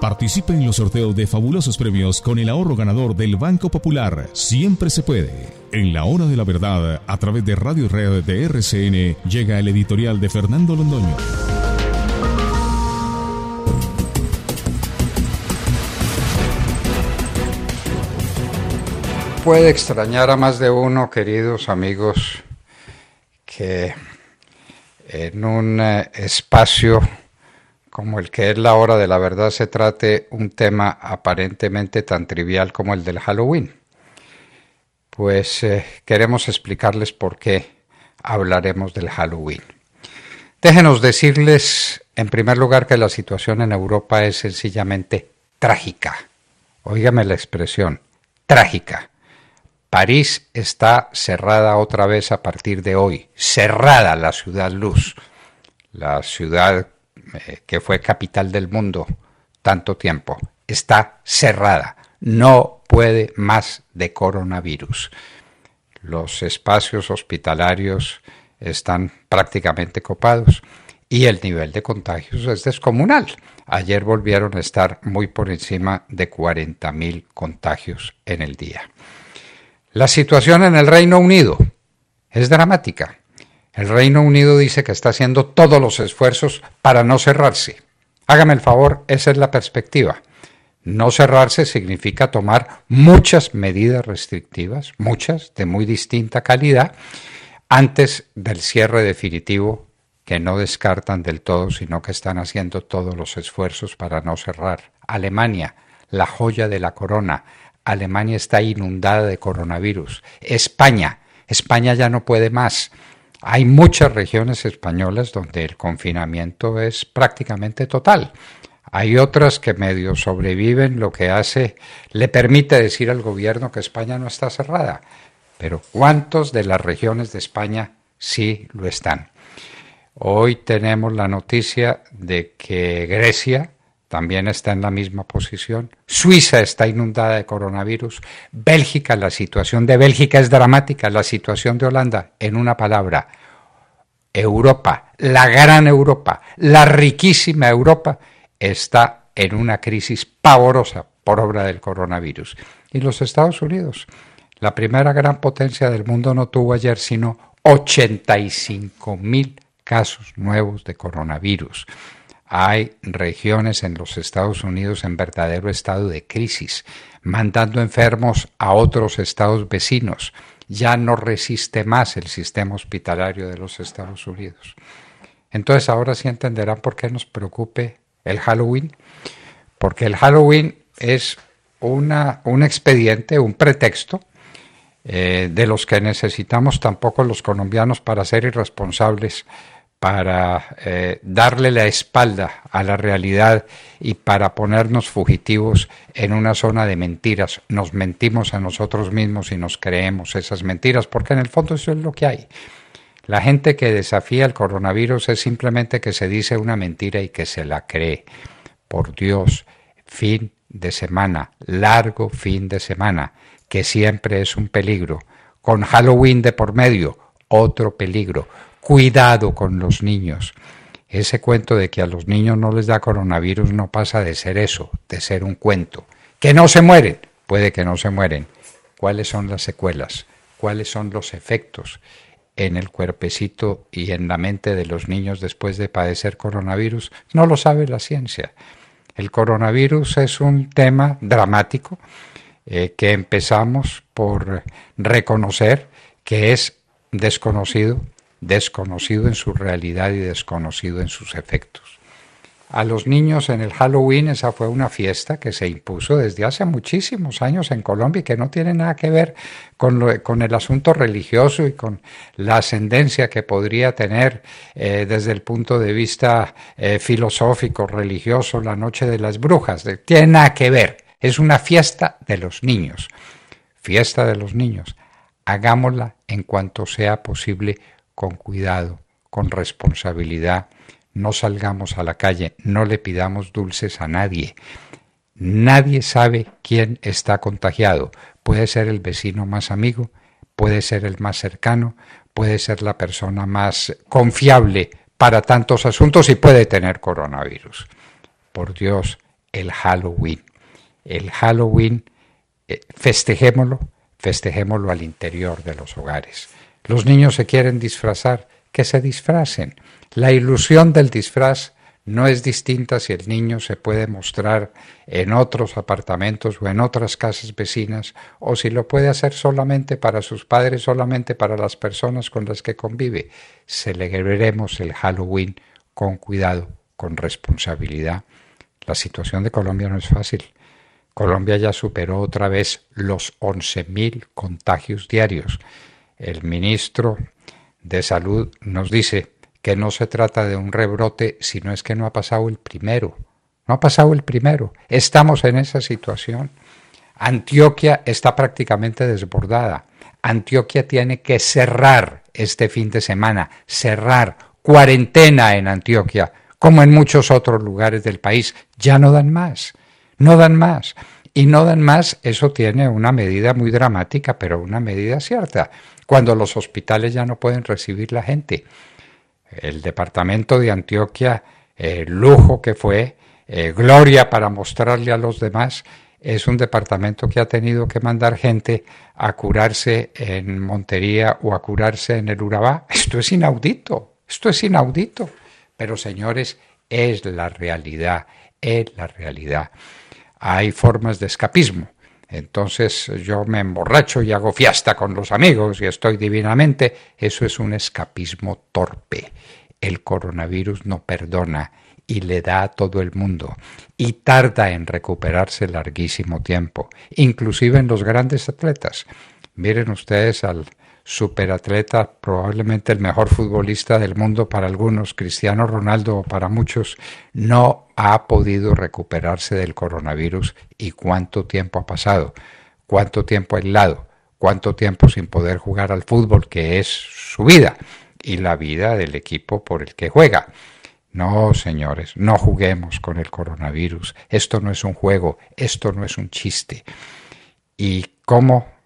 Participe en los sorteos de fabulosos premios con el ahorro ganador del Banco Popular. Siempre se puede. En la hora de la verdad, a través de Radio Red de RCN, llega el editorial de Fernando Londoño. Puede extrañar a más de uno, queridos amigos, que en un eh, espacio como el que es la hora de la verdad se trate un tema aparentemente tan trivial como el del Halloween. Pues eh, queremos explicarles por qué hablaremos del Halloween. Déjenos decirles, en primer lugar, que la situación en Europa es sencillamente trágica. Óigame la expresión, trágica. París está cerrada otra vez a partir de hoy. Cerrada la ciudad luz. La ciudad eh, que fue capital del mundo tanto tiempo, está cerrada. No puede más de coronavirus. Los espacios hospitalarios están prácticamente copados y el nivel de contagios es descomunal. Ayer volvieron a estar muy por encima de 40.000 contagios en el día. La situación en el Reino Unido es dramática. El Reino Unido dice que está haciendo todos los esfuerzos para no cerrarse. Hágame el favor, esa es la perspectiva. No cerrarse significa tomar muchas medidas restrictivas, muchas de muy distinta calidad, antes del cierre definitivo que no descartan del todo, sino que están haciendo todos los esfuerzos para no cerrar. Alemania, la joya de la corona. Alemania está inundada de coronavirus. España, España ya no puede más. Hay muchas regiones españolas donde el confinamiento es prácticamente total. Hay otras que medio sobreviven, lo que hace, le permite decir al gobierno que España no está cerrada. Pero ¿cuántos de las regiones de España sí lo están? Hoy tenemos la noticia de que Grecia también está en la misma posición. Suiza está inundada de coronavirus. Bélgica, la situación de Bélgica es dramática. La situación de Holanda, en una palabra, Europa, la gran Europa, la riquísima Europa, está en una crisis pavorosa por obra del coronavirus. Y los Estados Unidos, la primera gran potencia del mundo, no tuvo ayer sino 85 mil casos nuevos de coronavirus hay regiones en los Estados Unidos en verdadero estado de crisis, mandando enfermos a otros estados vecinos. Ya no resiste más el sistema hospitalario de los Estados Unidos. Entonces ahora sí entenderán por qué nos preocupe el Halloween, porque el Halloween es una, un expediente, un pretexto eh, de los que necesitamos tampoco los colombianos para ser irresponsables para eh, darle la espalda a la realidad y para ponernos fugitivos en una zona de mentiras. Nos mentimos a nosotros mismos y nos creemos esas mentiras, porque en el fondo eso es lo que hay. La gente que desafía el coronavirus es simplemente que se dice una mentira y que se la cree. Por Dios, fin de semana, largo fin de semana, que siempre es un peligro. Con Halloween de por medio, otro peligro Cuidado con los niños. Ese cuento de que a los niños no les da coronavirus no pasa de ser eso, de ser un cuento. Que no se mueren, puede que no se mueren. ¿Cuáles son las secuelas? ¿Cuáles son los efectos en el cuerpecito y en la mente de los niños después de padecer coronavirus? No lo sabe la ciencia. El coronavirus es un tema dramático eh, que empezamos por reconocer que es desconocido, desconocido en su realidad y desconocido en sus efectos. A los niños en el Halloween esa fue una fiesta que se impuso desde hace muchísimos años en Colombia y que no tiene nada que ver con, el asunto religioso y con la ascendencia que podría tener eh, desde el punto de vista eh, filosófico, religioso, la noche de las brujas. Tiene nada que ver. Es una fiesta de los niños. Fiesta de los niños. Hagámosla en cuanto sea posible con cuidado, con responsabilidad. No salgamos a la calle, no le pidamos dulces a nadie. Nadie sabe quién está contagiado. Puede ser el vecino más amigo, puede ser el más cercano, puede ser la persona más confiable para tantos asuntos y puede tener coronavirus. Por Dios, el Halloween. El Halloween, eh, festejémoslo, festejémoslo al interior de los hogares. Los niños se quieren disfrazar, que se disfracen. La ilusión del disfraz no es distinta si el niño se puede mostrar en otros apartamentos o en otras casas vecinas o si lo puede hacer solamente para sus padres, solamente para las personas con las que convive. Celebraremos el Halloween con cuidado, con responsabilidad. La situación de Colombia no es fácil. Colombia ya superó otra vez los 11.000 contagios diarios. El ministro de Salud nos dice que no se trata de un rebrote, sino es que no ha pasado el primero. No ha pasado el primero. Estamos en esa situación. Antioquia está prácticamente desbordada. Antioquia tiene que cerrar este fin de semana, cerrar cuarentena en Antioquia, como en muchos otros lugares del país. Ya no dan más, no dan más. Y no dan más, eso tiene una medida muy dramática, pero una medida cierta, cuando los hospitales ya no pueden recibir la gente el departamento de Antioquia, lujo que fue, eh, gloria para mostrarle a los demás, es un departamento que ha tenido que mandar gente a curarse en Montería o a curarse en el Urabá. Esto es inaudito, esto es inaudito. Pero señores, es la realidad, es la realidad. Hay formas de escapismo. Entonces yo me emborracho y hago fiesta con los amigos y estoy divinamente. Eso es un escapismo torpe. El coronavirus no perdona y le da a todo el mundo y tarda en recuperarse larguísimo tiempo, inclusive en los grandes atletas. Miren ustedes al superatleta, probablemente el mejor futbolista del mundo para algunos, Cristiano Ronaldo para muchos, no ha podido recuperarse del coronavirus y cuánto tiempo ha pasado, cuánto tiempo aislado, cuánto tiempo sin poder jugar al fútbol, que es su vida y la vida del equipo por el que juega. No, señores, no juguemos con el coronavirus. Esto no es un juego, esto no es un chiste. ¿Y cómo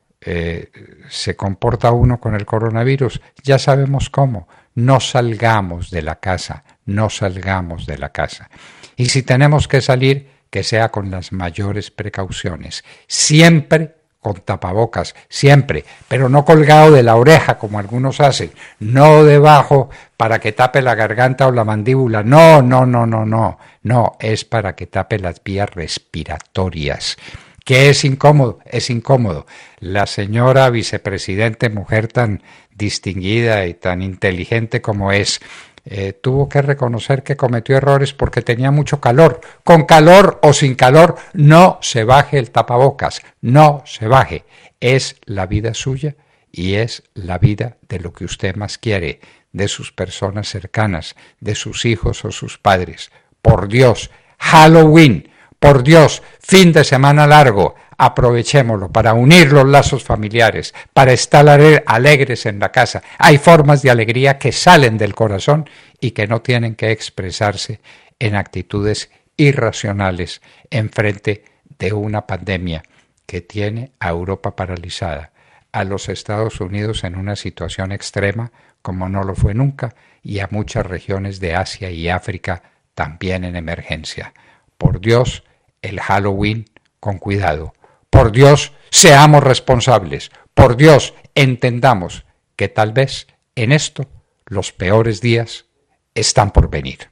se comporta uno con el coronavirus? Ya sabemos cómo. No salgamos de la casa, no salgamos de la casa. Y si tenemos que salir, que sea con las mayores precauciones. Siempre con tapabocas, siempre, pero no colgado de la oreja como algunos hacen, no debajo para que tape la garganta o la mandíbula, no, no, no, no, no, no, es para que tape las vías respiratorias. Que es incómodo? Es incómodo. La señora vicepresidente, mujer tan distinguida y tan inteligente como es, eh, tuvo que reconocer que cometió errores porque tenía mucho calor. Con calor o sin calor, no se baje el tapabocas, no se baje. Es la vida suya y es la vida de lo que usted más quiere, de sus personas cercanas, de sus hijos o sus padres. Por Dios, Halloween, por Dios, fin de semana largo, aprovechémoslo para unir los lazos familiares, para estar alegres en la casa. Hay formas de alegría que salen del corazón y que no tienen que expresarse en actitudes irracionales en frente de una pandemia que tiene a Europa paralizada, a los Estados Unidos en una situación extrema como no lo fue nunca y a muchas regiones de Asia y África también en emergencia. Por Dios, el Halloween con cuidado por Dios, seamos responsables. Por Dios, entendamos que tal vez en esto los peores días están por venir.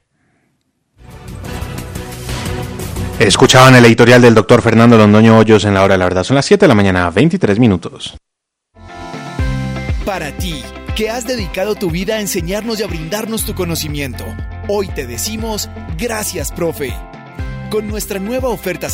Escuchaban el editorial del doctor Fernando Londoño Hoyos en la hora de la verdad. Son las 7 de la mañana, 23 minutos. Para ti, que has dedicado tu vida a enseñarnos y a brindarnos tu conocimiento, hoy te decimos gracias, profe. Con nuestra nueva oferta